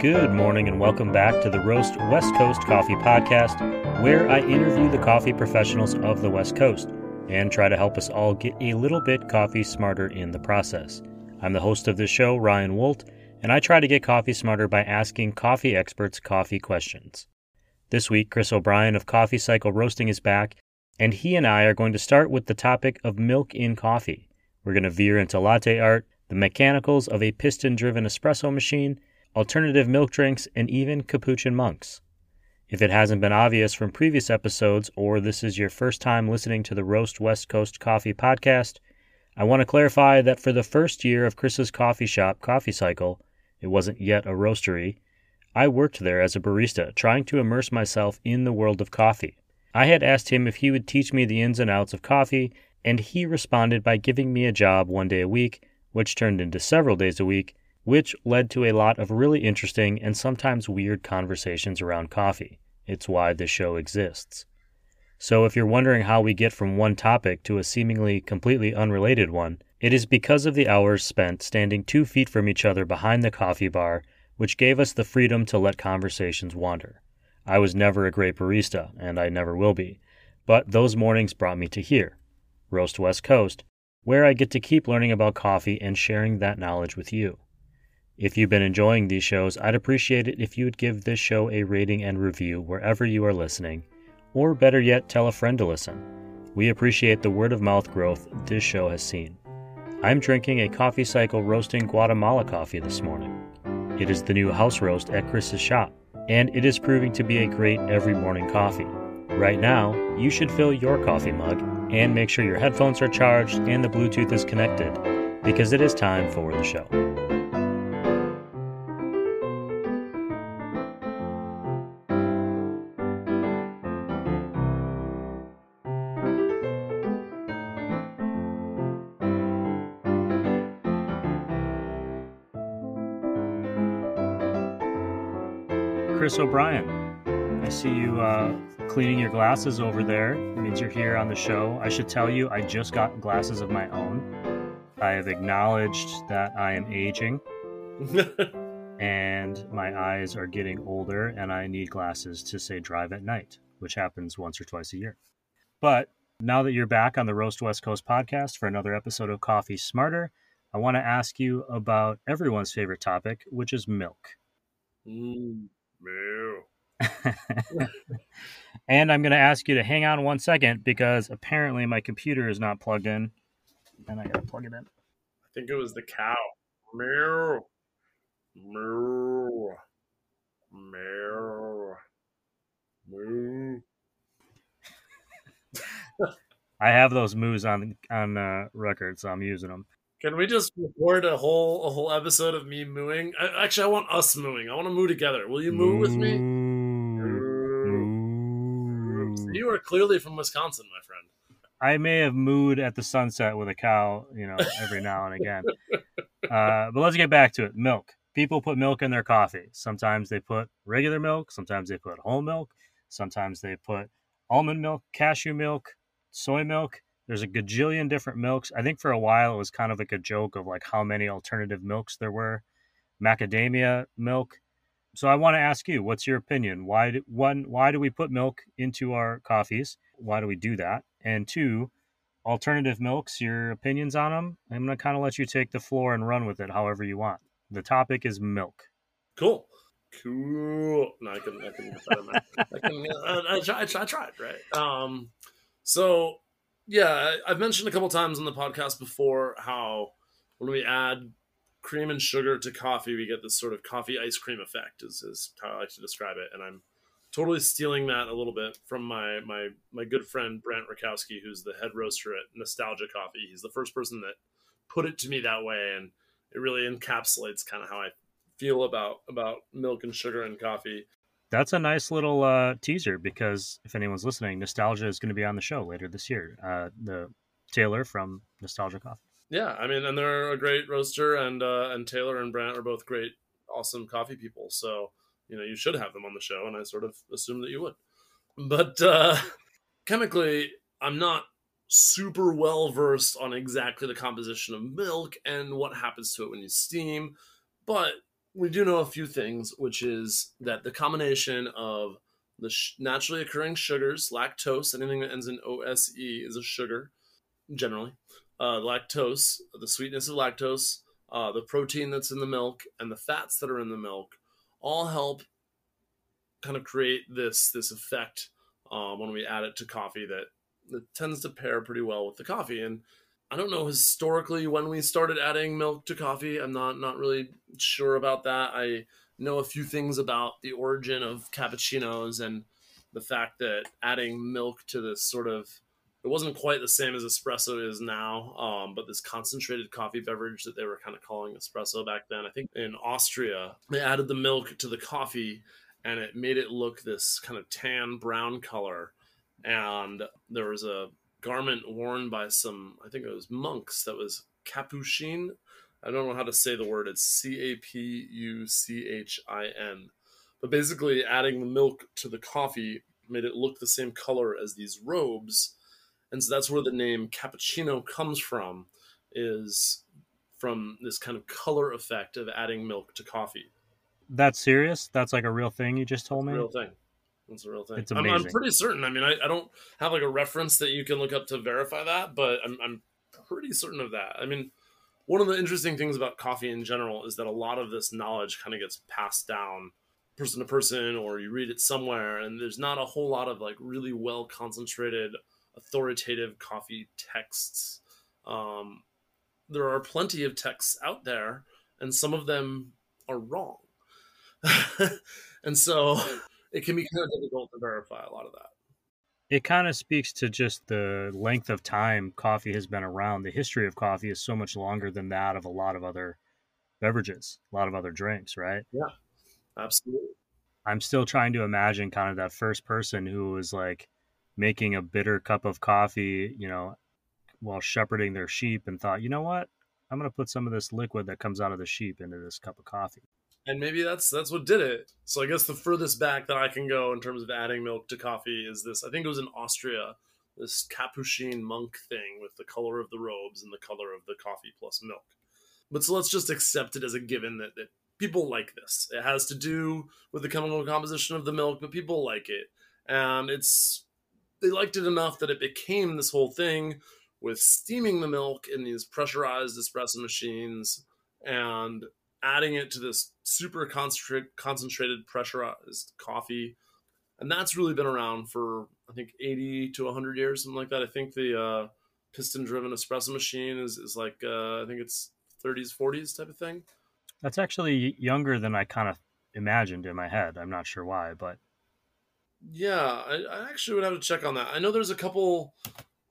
Good morning and welcome back to the Roast West Coast Coffee Podcast, where I interview the coffee professionals of the West Coast and try to help us all get a little bit coffee smarter in the process. I'm the host of this show, Ryan Woldt, and I try to get coffee smarter by asking coffee experts coffee questions. This week, Chris O'Brien of Coffee Cycle Roasting is back, and he and I are going to start with the topic of milk in coffee. We're going to veer into latte art, the mechanicals of a piston driven espresso machine, alternative milk drinks, and even capuchin monks. If it hasn't been obvious from previous episodes, or this is your first time listening to the Roast West Coast Coffee podcast, I want to clarify that for the first year of Chris's coffee shop, Coffee Cycle, it wasn't yet a roastery, I worked there as a barista, trying to immerse myself in the world of coffee. I had asked him if he would teach me the ins and outs of coffee, and he responded by giving me a job one day a week, which turned into several days a week, which led to a lot of really interesting and sometimes weird conversations around coffee. It's why this show exists. So, if you're wondering how we get from one topic to a seemingly completely unrelated one, it is because of the hours spent standing two feet from each other behind the coffee bar, which gave us the freedom to let conversations wander. I was never a great barista, and I never will be, but those mornings brought me to here, Roast West Coast, where I get to keep learning about coffee and sharing that knowledge with you. If you've been enjoying these shows, I'd appreciate it if you would give this show a rating and review wherever you are listening, or better yet, tell a friend to listen. We appreciate the word of mouth growth this show has seen. I'm drinking a Coffee Cycle Roasting Guatemala coffee this morning. It is the new house roast at Chris's shop, and it is proving to be a great every morning coffee. Right now, you should fill your coffee mug and make sure your headphones are charged and the Bluetooth is connected because it is time for the show. Chris O'Brien. I see you uh, cleaning your glasses over there. It means you're here on the show. I should tell you, I just got glasses of my own. I have acknowledged that I am aging and my eyes are getting older, and I need glasses to say drive at night, which happens once or twice a year. But now that you're back on the Roast West Coast podcast for another episode of Coffee Smarter, I want to ask you about everyone's favorite topic, which is milk. Mm. and I'm going to ask you to hang on one second because apparently my computer is not plugged in. And I got to plug it in. I think it was the cow. Moo. Moo. Moo. Moo. I have those moos on on uh, record, so I'm using them. Can we just record a whole a whole episode of me mooing? I, actually, I want us mooing. I want to moo together. Will you moo with me? You are clearly from Wisconsin, my friend. I may have mooed at the sunset with a cow, you know, every now and again. Uh, but let's get back to it. Milk. People put milk in their coffee. Sometimes they put regular milk. Sometimes they put whole milk. Sometimes they put almond milk, cashew milk, soy milk. There's a gajillion different milks. I think for a while it was kind of like a joke of like how many alternative milks there were. Macadamia milk. So I want to ask you, what's your opinion? Why do, one, why do we put milk into our coffees? Why do we do that? And two, alternative milks, your opinions on them? I'm going to kind of let you take the floor and run with it however you want. The topic is milk. Cool. Cool. No, I can. I can. I, can uh, I, I, I tried. Right. Um. So yeah, I've mentioned a couple times on the podcast before how when we add cream and sugar to coffee, we get this sort of coffee ice cream effect. Is is how I like to describe it, and I'm totally stealing that a little bit from my my my good friend Brant Rakowski, who's the head roaster at Nostalgia Coffee. He's the first person that put it to me that way, and it really encapsulates kind of how I feel about about milk and sugar and coffee. That's a nice little uh, teaser because if anyone's listening, Nostalgia is going to be on the show later this year. Uh, the Taylor from Nostalgia Coffee. Yeah, I mean, and they're a great roaster, and uh, and Taylor and Brant are both great, awesome coffee people. So you know, you should have them on the show, and I sort of assume that you would. But uh, chemically, I'm not super well versed on exactly the composition of milk and what happens to it when you steam. But we do know a few things, which is that the combination of the sh- naturally occurring sugars, lactose, anything that ends in OSE is a sugar, generally. Uh, lactose, the sweetness of lactose, uh, the protein that's in the milk, and the fats that are in the milk all help kind of create this this effect um, when we add it to coffee that, that tends to pair pretty well with the coffee. And I don't know historically when we started adding milk to coffee. I'm not not really sure about that. I know a few things about the origin of cappuccinos and the fact that adding milk to this sort of it wasn't quite the same as espresso is now, um, but this concentrated coffee beverage that they were kind of calling espresso back then. I think in Austria, they added the milk to the coffee and it made it look this kind of tan brown color. And there was a garment worn by some, I think it was monks, that was capuchin. I don't know how to say the word. It's C A P U C H I N. But basically, adding the milk to the coffee made it look the same color as these robes. And so that's where the name cappuccino comes from, is from this kind of color effect of adding milk to coffee. That's serious? That's like a real thing you just told me? real thing. It's a real thing. It's I'm. I'm pretty certain. I mean, I, I don't have like a reference that you can look up to verify that, but I'm, I'm pretty certain of that. I mean, one of the interesting things about coffee in general is that a lot of this knowledge kind of gets passed down person to person, or you read it somewhere, and there's not a whole lot of like really well concentrated, authoritative coffee texts. Um, there are plenty of texts out there, and some of them are wrong. and so it can be kind of difficult to verify a lot of that. It kind of speaks to just the length of time coffee has been around. The history of coffee is so much longer than that of a lot of other beverages, a lot of other drinks, right? Yeah, absolutely. I'm still trying to imagine kind of that first person who was like making a bitter cup of coffee, you know, while shepherding their sheep and thought, you know what? I'm going to put some of this liquid that comes out of the sheep into this cup of coffee and maybe that's that's what did it. So I guess the furthest back that I can go in terms of adding milk to coffee is this. I think it was in Austria, this Capuchin monk thing with the color of the robes and the color of the coffee plus milk. But so let's just accept it as a given that, that people like this. It has to do with the chemical composition of the milk, but people like it, and it's they liked it enough that it became this whole thing with steaming the milk in these pressurized espresso machines and adding it to this super concentrate, concentrated pressurized coffee. And that's really been around for i think 80 to 100 years something like that. I think the uh, piston driven espresso machine is, is like uh, i think it's 30s 40s type of thing. That's actually younger than i kind of imagined in my head. I'm not sure why but yeah I, I actually would have to check on that. I know there's a couple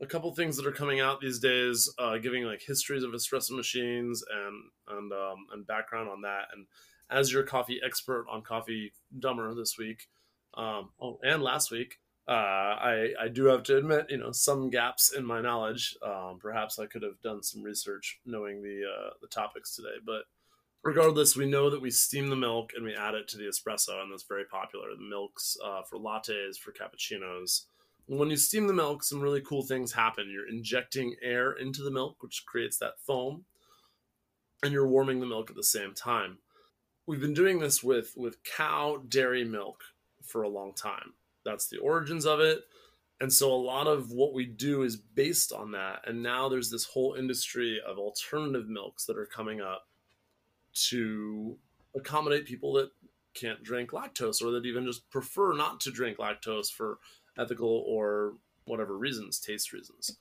a couple things that are coming out these days, uh, giving like histories of espresso machines and and um, and background on that. And as your coffee expert on Coffee Dumber this week, um, oh, and last week, uh, I I do have to admit, you know, some gaps in my knowledge. Um, perhaps I could have done some research knowing the uh, the topics today, but regardless, we know that we steam the milk and we add it to the espresso, and that's very popular. The milks uh, for lattes, for cappuccinos when you steam the milk, some really cool things happen. You're injecting air into the milk, which creates that foam, and you're warming the milk at the same time. We've been doing this with with cow dairy milk for a long time. That's the origins of it. And so a lot of what we do is based on that. And now there's this whole industry of alternative milks that are coming up to accommodate people that can't drink lactose or that even just prefer not to drink lactose for ethical or whatever reasons, taste reasons.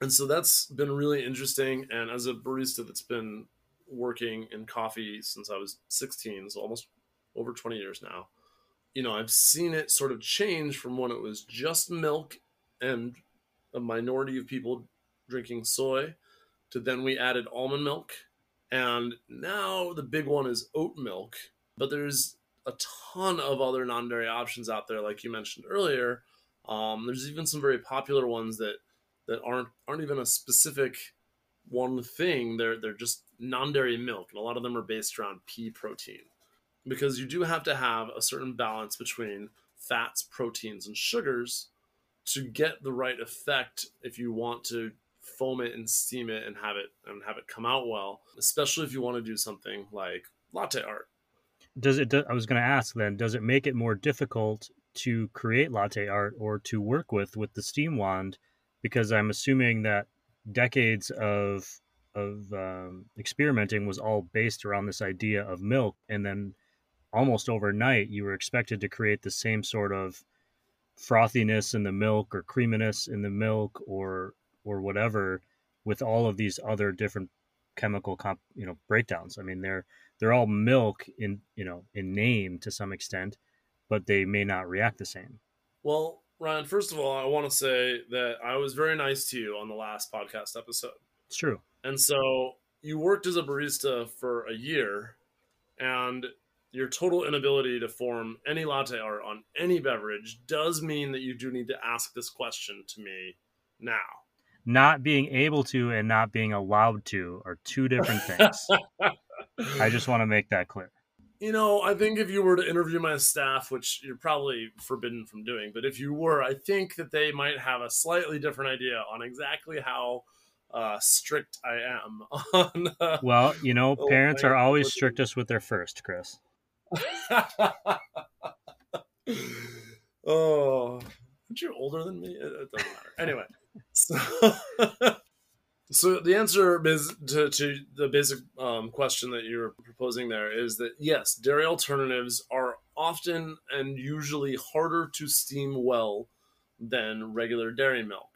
And so that's been really interesting. And as a barista that's been working in coffee since I was 16, so almost over 20 years now, you know, I've seen it sort of change from when it was just milk and a minority of people drinking soy to then we added almond milk. And now the big one is oat milk. But there's a ton of other non dairy options out there, like you mentioned earlier, um, there's even some very popular ones that that aren't aren't even a specific one thing. They're they're just non-dairy milk, and a lot of them are based around pea protein, because you do have to have a certain balance between fats, proteins, and sugars to get the right effect if you want to foam it and steam it and have it and have it come out well especially if you want to do something like latte art does it? I was going to ask then. Does it make it more difficult to create latte art or to work with with the steam wand? Because I'm assuming that decades of of um, experimenting was all based around this idea of milk, and then almost overnight you were expected to create the same sort of frothiness in the milk or creaminess in the milk or or whatever with all of these other different chemical comp, you know breakdowns. I mean, they're they're all milk in you know in name to some extent, but they may not react the same. Well, Ryan, first of all, I want to say that I was very nice to you on the last podcast episode. It's true. And so you worked as a barista for a year, and your total inability to form any latte art on any beverage does mean that you do need to ask this question to me now not being able to and not being allowed to are two different things. I just want to make that clear. You know, I think if you were to interview my staff, which you're probably forbidden from doing, but if you were, I think that they might have a slightly different idea on exactly how uh, strict I am on. Uh, well, you know, parents are always strictest with their first, Chris. oh, aren't you older than me? It, it doesn't matter. Anyway. So, so the answer is to, to the basic um, question that you're proposing there is that yes, dairy alternatives are often and usually harder to steam well than regular dairy milk.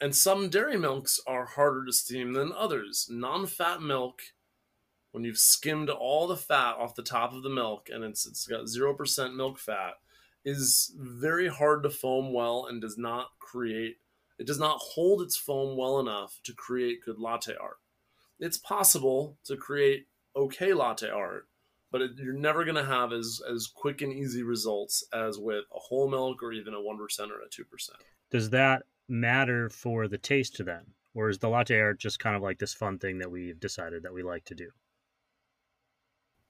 And some dairy milks are harder to steam than others. Non fat milk, when you've skimmed all the fat off the top of the milk and it's, it's got 0% milk fat, is very hard to foam well and does not create it does not hold its foam well enough to create good latte art. It's possible to create okay latte art, but it, you're never going to have as, as quick and easy results as with a whole milk or even a 1% or a 2%. Does that matter for the taste to them? Or is the latte art just kind of like this fun thing that we've decided that we like to do?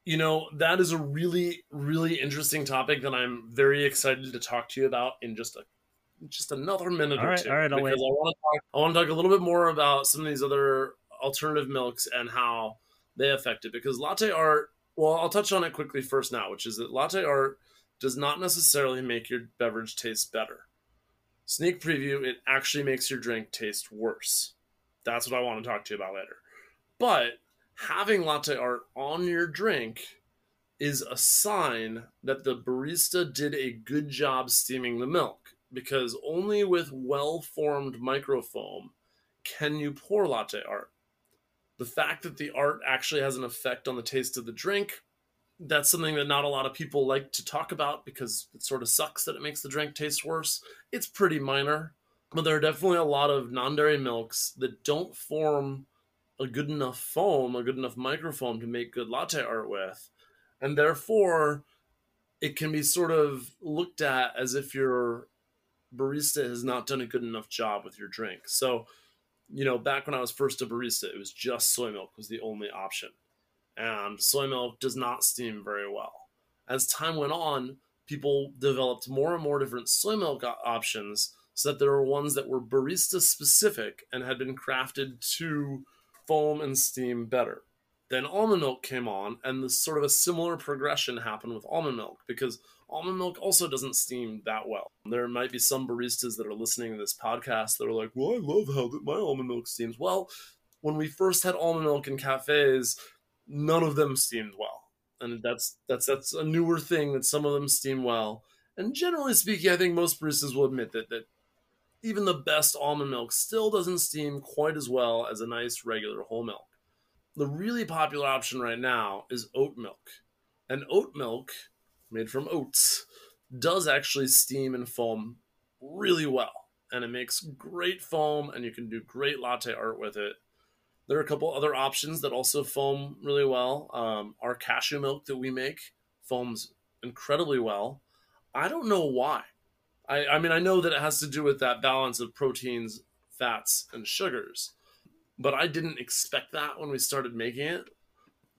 You know, that is a really, really interesting topic that I'm very excited to talk to you about in just a just another minute all or right, two all right, because I want to talk. I want to talk a little bit more about some of these other alternative milks and how they affect it. Because latte art, well, I'll touch on it quickly first now, which is that latte art does not necessarily make your beverage taste better. Sneak preview, it actually makes your drink taste worse. That's what I want to talk to you about later. But having latte art on your drink is a sign that the barista did a good job steaming the milk because only with well formed microfoam can you pour latte art. The fact that the art actually has an effect on the taste of the drink, that's something that not a lot of people like to talk about because it sort of sucks that it makes the drink taste worse. It's pretty minor, but there are definitely a lot of non dairy milks that don't form a good enough foam, a good enough microfoam to make good latte art with. And therefore, it can be sort of looked at as if you're barista has not done a good enough job with your drink. So, you know, back when I was first a barista, it was just soy milk was the only option. And soy milk does not steam very well. As time went on, people developed more and more different soy milk options so that there were ones that were barista specific and had been crafted to foam and steam better. Then almond milk came on, and this sort of a similar progression happened with almond milk because almond milk also doesn't steam that well. There might be some baristas that are listening to this podcast that are like, "Well, I love how my almond milk steams." Well, when we first had almond milk in cafes, none of them steamed well, and that's that's that's a newer thing that some of them steam well. And generally speaking, I think most baristas will admit that that even the best almond milk still doesn't steam quite as well as a nice regular whole milk the really popular option right now is oat milk. And oat milk, made from oats, does actually steam and foam really well. And it makes great foam, and you can do great latte art with it. There are a couple other options that also foam really well. Um, our cashew milk that we make foams incredibly well. I don't know why. I, I mean, I know that it has to do with that balance of proteins, fats, and sugars but I didn't expect that when we started making it.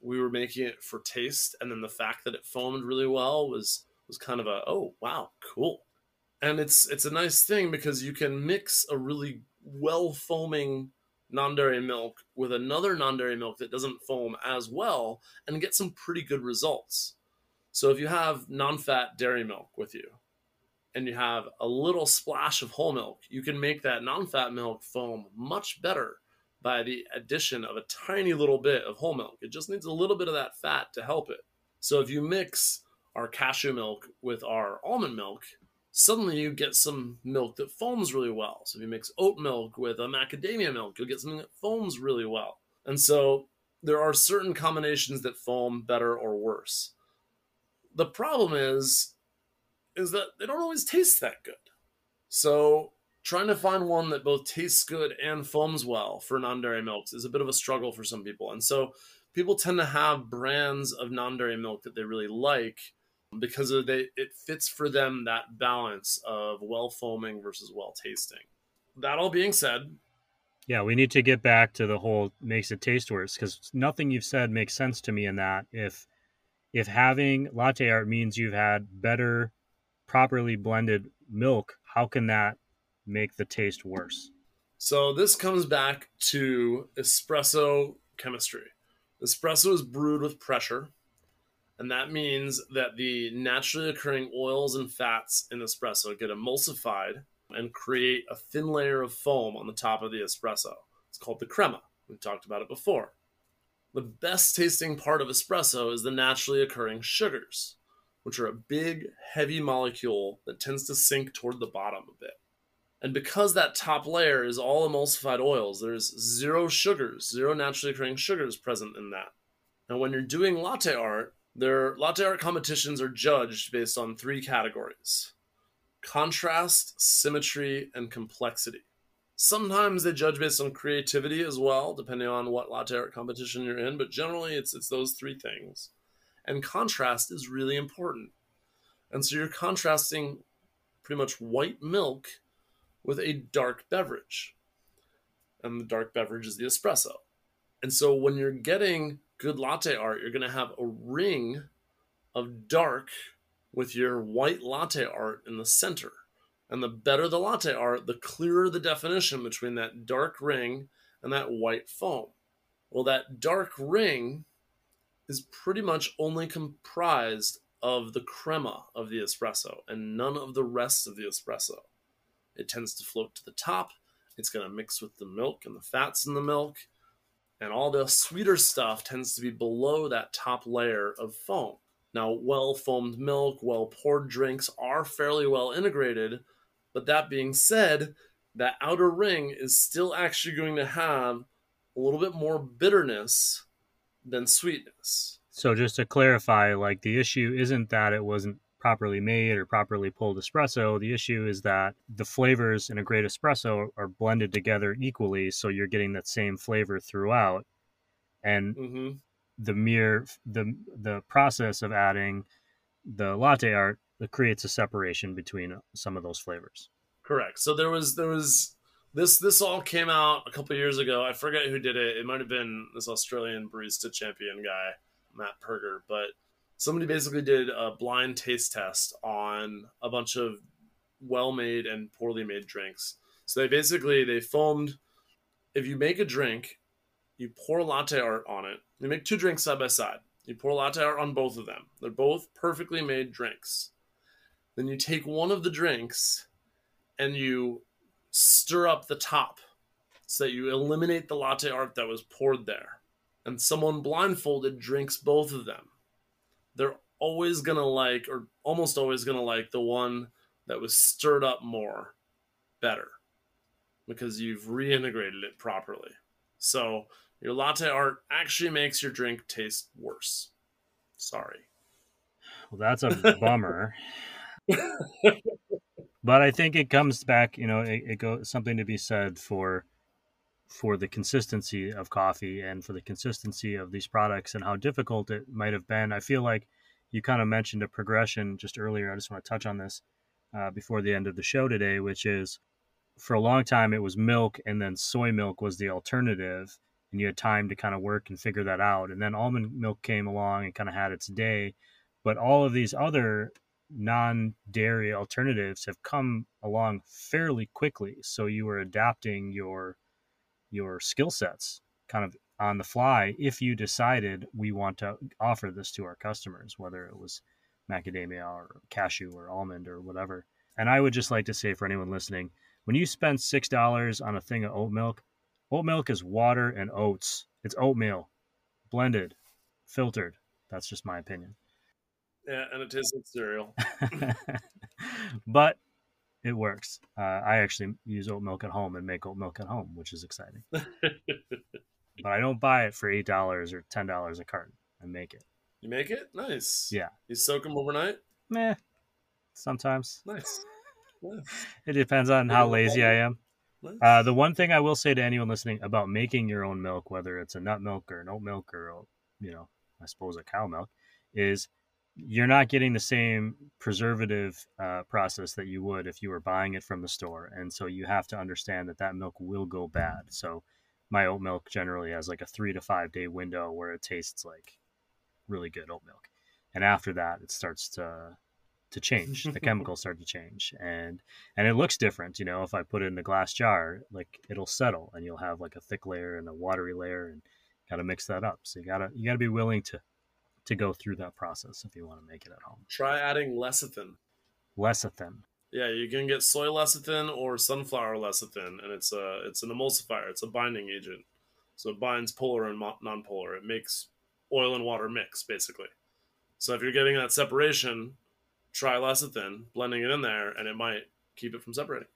We were making it for taste, and then the fact that it foamed really well was was kind of a oh wow cool, and it's it's a nice thing because you can mix a really well foaming non-dairy milk with another non-dairy milk that doesn't foam as well and get some pretty good results. So if you have non-fat dairy milk with you and you have a little splash of whole milk, you can make that non-fat milk foam much better by the addition of a tiny little bit of whole milk. It just needs a little bit of that fat to help it. So if you mix our cashew milk with our almond milk, suddenly you get some milk that foams really well. So if you mix oat milk with a macadamia milk, you'll get something that foams really well. And so there are certain combinations that foam better or worse. The problem is is that they don't always taste that good. So trying to find one that both tastes good and foams well for non-dairy milks is a bit of a struggle for some people. And so people tend to have brands of non-dairy milk that they really like because they it fits for them that balance of well foaming versus well tasting. That all being said, yeah, we need to get back to the whole makes it taste worse because nothing you've said makes sense to me in that. If if having latte art means you've had better, properly blended milk, how can that make the taste worse? So this comes back to espresso chemistry. Espresso is brewed with pressure, and that means that the naturally occurring oils and fats in espresso get emulsified and create a thin layer of foam on the top of the espresso. It's called the crema. We've talked about it before. The best tasting part of espresso is the naturally occurring sugars, which are a big, heavy molecule that tends to sink toward the bottom a bit. And because that top layer is all emulsified oils, there's zero sugars, zero naturally occurring sugars present in that. Now, when you're doing latte art, their latte art competitions are judged based on three categories contrast, symmetry, and complexity. Sometimes they judge based on creativity as well, depending on what latte art competition you're in, but generally it's it's those three things. And contrast is really important. And so you're contrasting pretty much white milk with a dark beverage. And the dark beverage is the espresso. And so when you're getting good latte art, you're going to have a ring of dark with your white latte art in the center. And the better the latte art, the clearer the definition between that dark ring and that white foam. Well, that dark ring is pretty much only comprised of the crema of the espresso and none of the rest of the espresso. It tends to float to the top. It's going to mix with the milk and the fats in the milk. And all the sweeter stuff tends to be below that top layer of foam. Now, well foamed milk, well poured drinks are fairly well integrated, but that being said, that outer ring is still actually going to have a little bit more bitterness than sweetness. So, just to clarify, like the issue isn't that it wasn't properly made or properly pulled espresso. The issue is that the flavors in a great espresso are blended together equally, so you're getting that same flavor throughout. And mm-hmm the mere the the process of adding the latte art that creates a separation between some of those flavors. Correct. So there was there was this this all came out a couple years ago. I forget who did it. It might have been this Australian barista champion guy, Matt Perger, but somebody basically did a blind taste test on a bunch of well-made and poorly made drinks. So they basically they foamed if you make a drink, you pour latte art on it, you make two drinks side by side. You pour latte art on both of them. They're both perfectly made drinks. Then you take one of the drinks and you stir up the top so that you eliminate the latte art that was poured there. And someone blindfolded drinks both of them. They're always going to like, or almost always going to like, the one that was stirred up more better because you've reintegrated it properly. So your latte art actually makes your drink taste worse. Sorry. Well, that's a bummer. but I think it comes back, you know, it, it goes something to be said for for the consistency of coffee and for the consistency of these products and how difficult it might have been. I feel like you kind of mentioned a progression just earlier. I just want to touch on this uh, before the end of the show today, which is for a long time it was milk and then soy milk was the alternative and you had time to kind of work and figure that out. And then almond milk came along and kind of had its day. But all of these other non dairy alternatives have come along fairly quickly. So you were adapting your your skill sets kind of on the fly if you decided we want to offer this to our customers, whether it was macadamia or cashew or almond or whatever. And I would just like to say for anyone listening, when you spend six dollars on a thing of oat milk, oat milk is water and oats. It's oatmeal, blended, filtered. That's just my opinion. Yeah, and it tastes like cereal. but it works. Uh, I actually use oat milk at home and make oat milk at home, which is exciting. but I don't buy it for eight dollars or ten dollars a carton. I make it. You make it? Nice. Yeah. You soak them overnight? Meh. Sometimes. Nice. nice. It depends on how lazy I am. Nice. Uh, the one thing I will say to anyone listening about making your own milk, whether it's a nut milk or an oat milk or, you know, I suppose a cow milk, is you're not getting the same preservative uh, process that you would if you were buying it from the store. And so you have to understand that that milk will go bad. So my oat milk generally has like a three to five day window where it tastes like really good oat milk. And after that, it starts to to change. the chemicals start to change, and and it looks different. You know, if I put it in a glass jar, like it'll settle, and you'll have like a thick layer and a watery layer, and got to mix that up. So you gotta you gotta be willing to to go through that process if you want to make it at home. Try adding lecithin. Lecithin. Yeah, you can get soy lecithin or sunflower lecithin, and it's a it's an emulsifier. It's a binding agent, so it binds polar and nonpolar. It makes oil and water mix basically. So if you're getting that separation, try lecithin, blending it in there, and it might keep it from separating.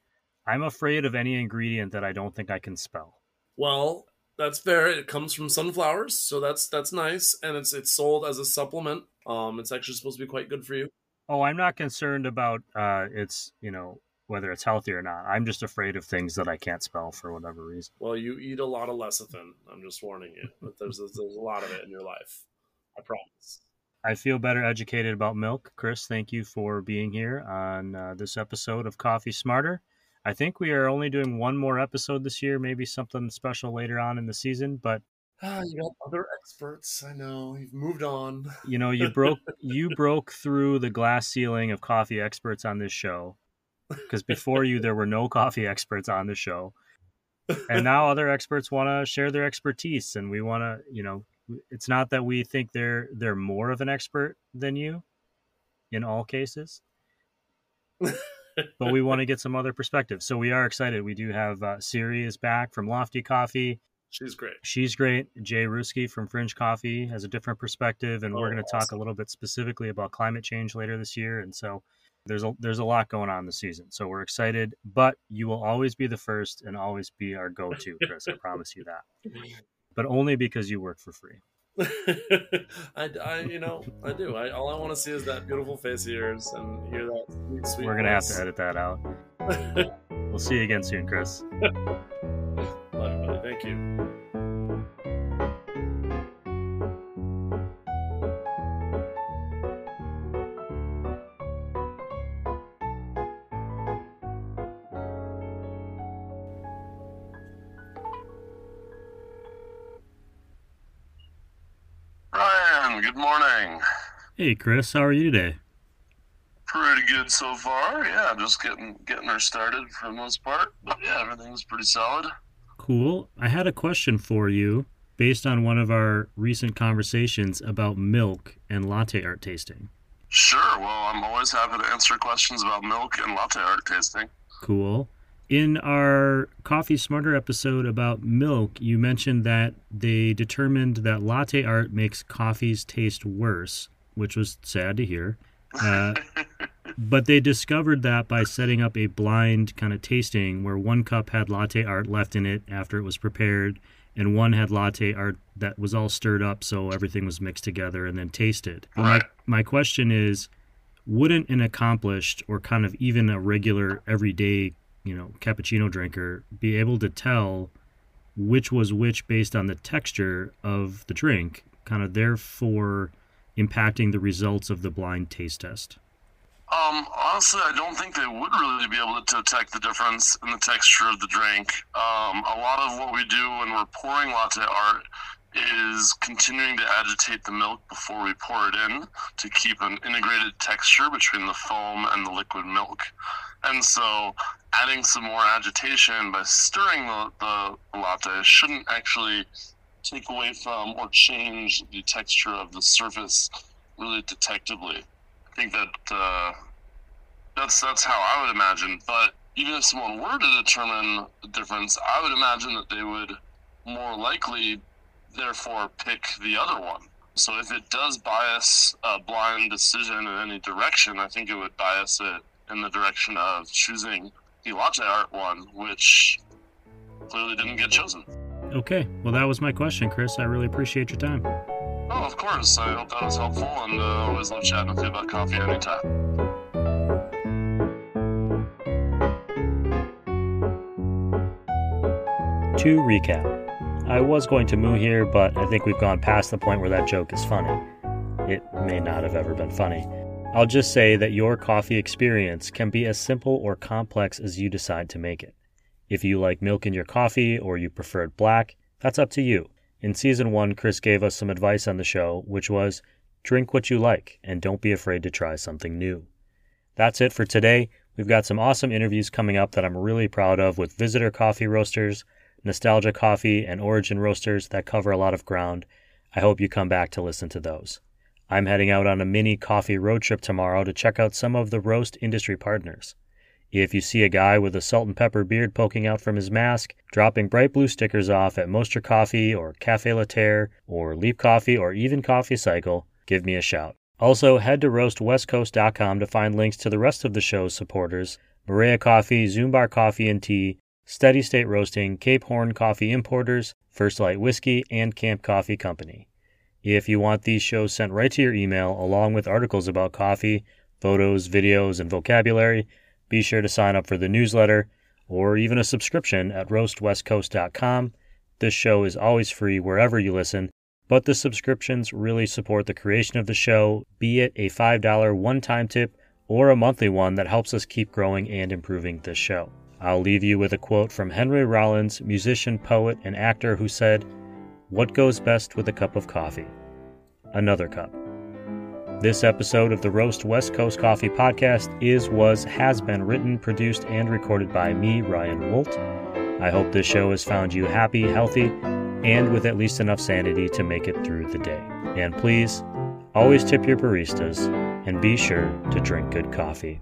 I'm afraid of any ingredient that I don't think I can spell. Well, that's fair. It comes from sunflowers, so that's that's nice, and it's it's sold as a supplement. Um, it's actually supposed to be quite good for you. Oh, I'm not concerned about uh, it's you know whether it's healthy or not. I'm just afraid of things that I can't spell for whatever reason. Well, you eat a lot of lecithin. I'm just warning you. But there's a, there's a lot of it in your life. I promise. I feel better educated about milk. Chris, thank you for being here on uh, this episode of Coffee Smarter. I think we are only doing one more episode this year, maybe something special later on in the season, but Ah, you got other experts. I know you've moved on. You know, you broke you broke through the glass ceiling of coffee experts on this show, because before you there were no coffee experts on the show, and now other experts want to share their expertise, and we want to, you know, it's not that we think they're they're more of an expert than you, in all cases, but we want to get some other perspectives. So we are excited. We do have uh, Siri is back from Lofty Coffee. She's great. She's great. Jay Ruskey from Frinj Coffee has a different perspective, and oh, we're going to awesome. talk a little bit specifically about climate change later this year. And so there's a there's a lot going on this season. So we're excited, but you will always be the first and always be our go-to, Chris. I promise you that. But only because you work for free. I, I, you know, I do. I, all I want to see is that beautiful face of yours and hear that sweet, sweet We're gonna have to edit that out. we'll see you again soon, Chris. Love you, buddy. Thank you. Hey, Chris. How are you today? Pretty good so far. Yeah, just getting getting her started for the most part. But yeah, everything's pretty solid. Cool. I had a question for you based on one of our recent conversations about milk and latte art tasting. Sure. Well, I'm always happy to answer questions about milk and latte art tasting. Cool. In our Coffee Smarter episode about milk, you mentioned that they determined that latte art makes coffees taste worse, which was sad to hear. Uh, but they discovered that by setting up a blind kind of tasting where one cup had latte art left in it after it was prepared, and one had latte art that was all stirred up so everything was mixed together and then tasted. my, my question is wouldn't an accomplished or kind of even a regular everyday you know cappuccino drinker be able to tell which was which based on the texture of the drink kind of therefore impacting the results of the blind taste test um, honestly, I don't think they would really be able to detect the difference in the texture of the drink. Um, a lot of what we do when we're pouring latte art is continuing to agitate the milk before we pour it in to keep an integrated texture between the foam and the liquid milk. And so adding some more agitation by stirring the, the latte shouldn't actually take away from or change the texture of the surface really detectably. I think that uh, that's that's how I would imagine. But even if someone were to determine the difference, I would imagine that they would more likely, therefore, pick the other one. So if it does bias a blind decision in any direction, I think it would bias it in the direction of choosing the latte art one, which clearly didn't get chosen. Okay, well, that was my question, Chris. I really appreciate your time. Oh, of course. I hope that was helpful, and uh, always love chatting with you about coffee anytime. To recap, I was going to moo here, but I think we've gone past the point where that joke is funny. It may not have ever been funny. I'll just say that your coffee experience can be as simple or complex as you decide to make it. If you like milk in your coffee or you prefer it black, that's up to you. In season one, Chris gave us some advice on the show, which was drink what you like and don't be afraid to try something new. That's it for today. We've got some awesome interviews coming up that I'm really proud of with visitor coffee roasters, nostalgia coffee, and origin roasters that cover a lot of ground. I hope you come back to listen to those. I'm heading out on a mini coffee road trip tomorrow to check out some of the roast industry partners. If you see a guy with a salt and pepper beard poking out from his mask, dropping bright blue stickers off at Mostra Coffee or Cafe Latte or Leap Coffee or even Coffee Cycle, give me a shout. Also, head to roastwestcoast.com to find links to the rest of the show's supporters Maria Coffee, Zumbar Coffee and Tea, Steady State Roasting, Cape Horn Coffee Importers, First Light Whiskey, and Camp Coffee Company. If you want these shows sent right to your email, along with articles about coffee, photos, videos, and vocabulary, be sure to sign up for the newsletter or even a subscription at roastwestcoast.com. This show is always free wherever you listen, but the subscriptions really support the creation of the show, be it a $5 one time tip or a monthly one that helps us keep growing and improving this show. I'll leave you with a quote from Henry Rollins, musician, poet, and actor, who said, What goes best with a cup of coffee? Another cup. This episode of the Roast West Coast Coffee Podcast is, was, has been written, produced, and recorded by me, Ryan Woldt. I hope this show has found you happy, healthy, and with at least enough sanity to make it through the day. And please, always tip your baristas and be sure to drink good coffee.